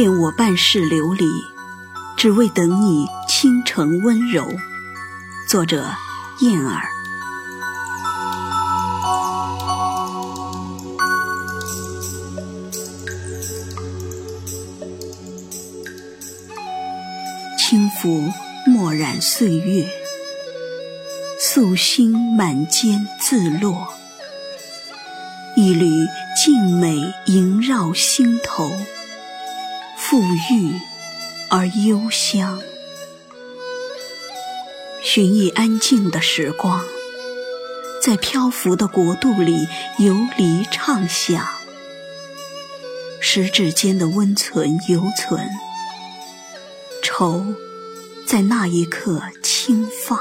恋我半世流离，只为等你倾城温柔。作者：燕儿。轻拂墨染岁月，素心满肩自落。一缕静美萦绕心头，馥郁而幽香。寻一安静的时光，在漂浮的国度里游离畅想，十指间的温存犹存。愁，在那一刻轻放。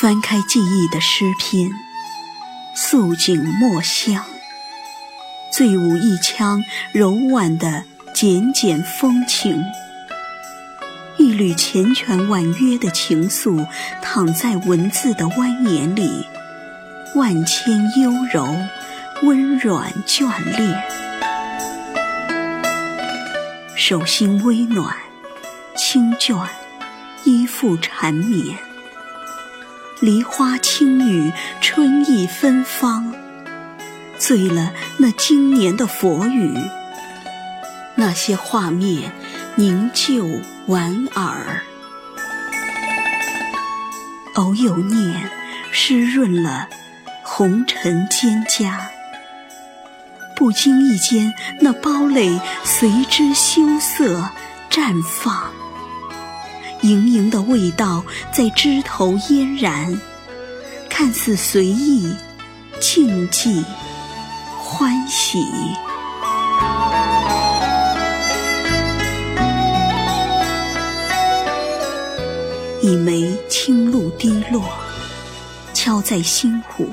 翻开记忆的诗篇，素锦墨香，醉舞一腔柔婉的简简风情。一缕缱绻婉约的情愫，躺在文字的蜿蜒里，万千幽柔，温软眷恋。手心微暖，轻眷，依附缠绵。梨花轻语，春意芬芳，醉了那经年的佛语。那些画面凝旧莞尔，偶有念，湿润了红尘蒹葭。不经意间，那堡垒随之羞涩绽放，盈盈的味道在枝头嫣然，看似随意，静寂欢喜。一枚青露滴落，敲在心湖。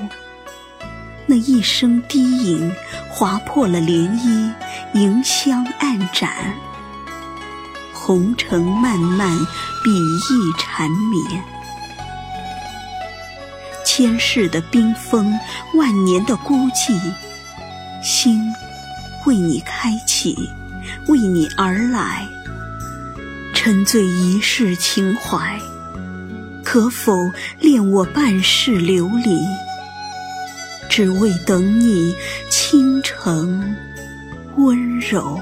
那一声低吟，划破了涟漪，迎香暗展。红尘漫漫，笔意缠绵。千世的冰封，万年的孤寂，心为你开启，为你而来。沉醉一世情怀，可否恋我半世流离？只为等你倾城温柔。